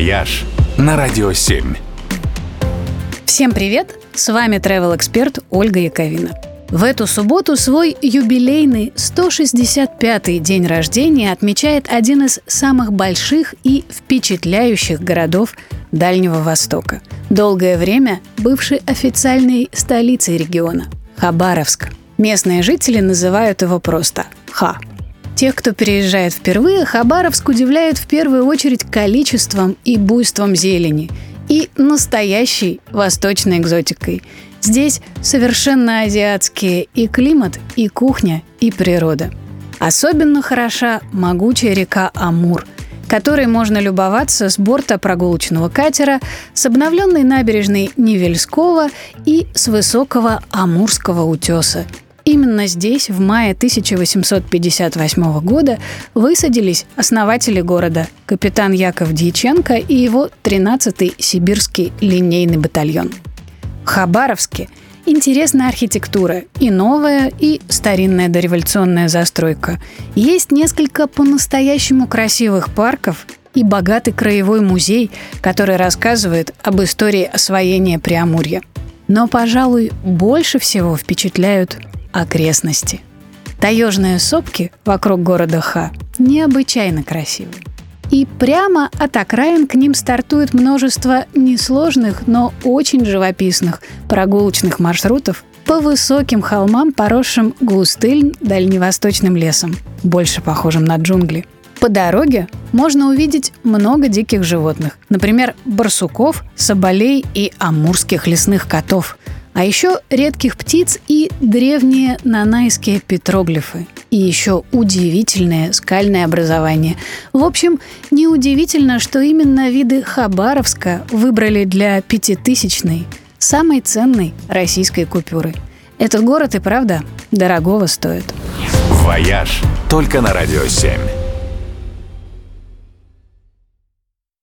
«Вояж» на Радио 7. Всем привет! С вами travel эксперт Ольга Яковина. В эту субботу свой юбилейный 165-й день рождения отмечает один из самых больших и впечатляющих городов Дальнего Востока. Долгое время бывший официальной столицей региона – Хабаровск. Местные жители называют его просто Ха. Тех, кто переезжает впервые, Хабаровск удивляет в первую очередь количеством и буйством зелени и настоящей восточной экзотикой. Здесь совершенно азиатские и климат, и кухня, и природа. Особенно хороша могучая река Амур, которой можно любоваться с борта прогулочного катера, с обновленной набережной Невельского и с высокого Амурского утеса – Именно здесь в мае 1858 года высадились основатели города, капитан Яков Дьяченко и его 13-й сибирский линейный батальон. Хабаровске интересная архитектура и новая, и старинная дореволюционная застройка. Есть несколько по-настоящему красивых парков и богатый краевой музей, который рассказывает об истории освоения Преамурья. Но, пожалуй, больше всего впечатляют окрестности. Таежные сопки вокруг города Ха необычайно красивы. И прямо от окраин к ним стартует множество несложных, но очень живописных прогулочных маршрутов по высоким холмам, поросшим густым дальневосточным лесом, больше похожим на джунгли. По дороге можно увидеть много диких животных, например, барсуков, соболей и амурских лесных котов – а еще редких птиц и древние нанайские петроглифы. И еще удивительное скальное образование. В общем, неудивительно, что именно виды Хабаровска выбрали для пятитысячной, самой ценной российской купюры. Этот город и правда дорогого стоит. «Вояж» только на «Радио 7».